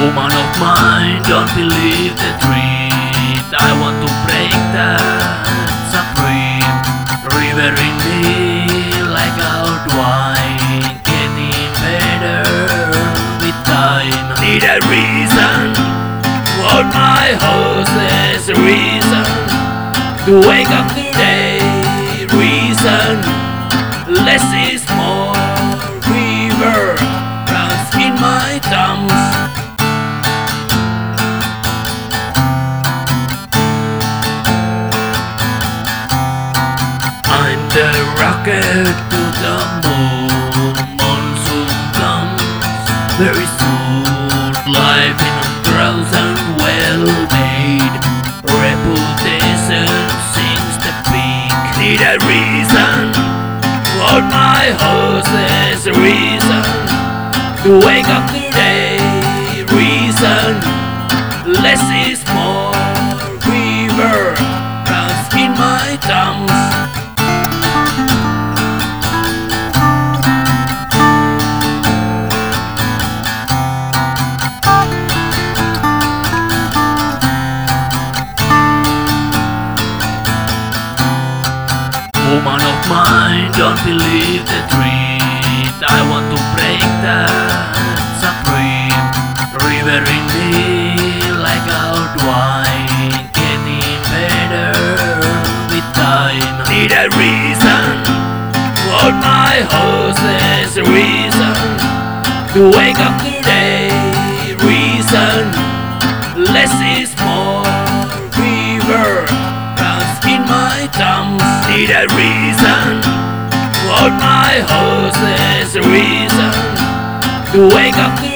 Woman of mine, don't believe the dream. I want to break that supreme river in me like old wine, getting better with time. Need a reason for my horses, reason to wake up. I'm the rocket to the moon. Monsoon comes very soon. Life in a thousand well made. Reputation sings the peak. Need a reason for my horse's reason to wake up today. Woman of mine, don't believe the dream. I want to break that supreme. River in me like out wine, getting better with time. Need a reason for my hostess reason to wake up today. Need a reason for my hostess reason to wake up.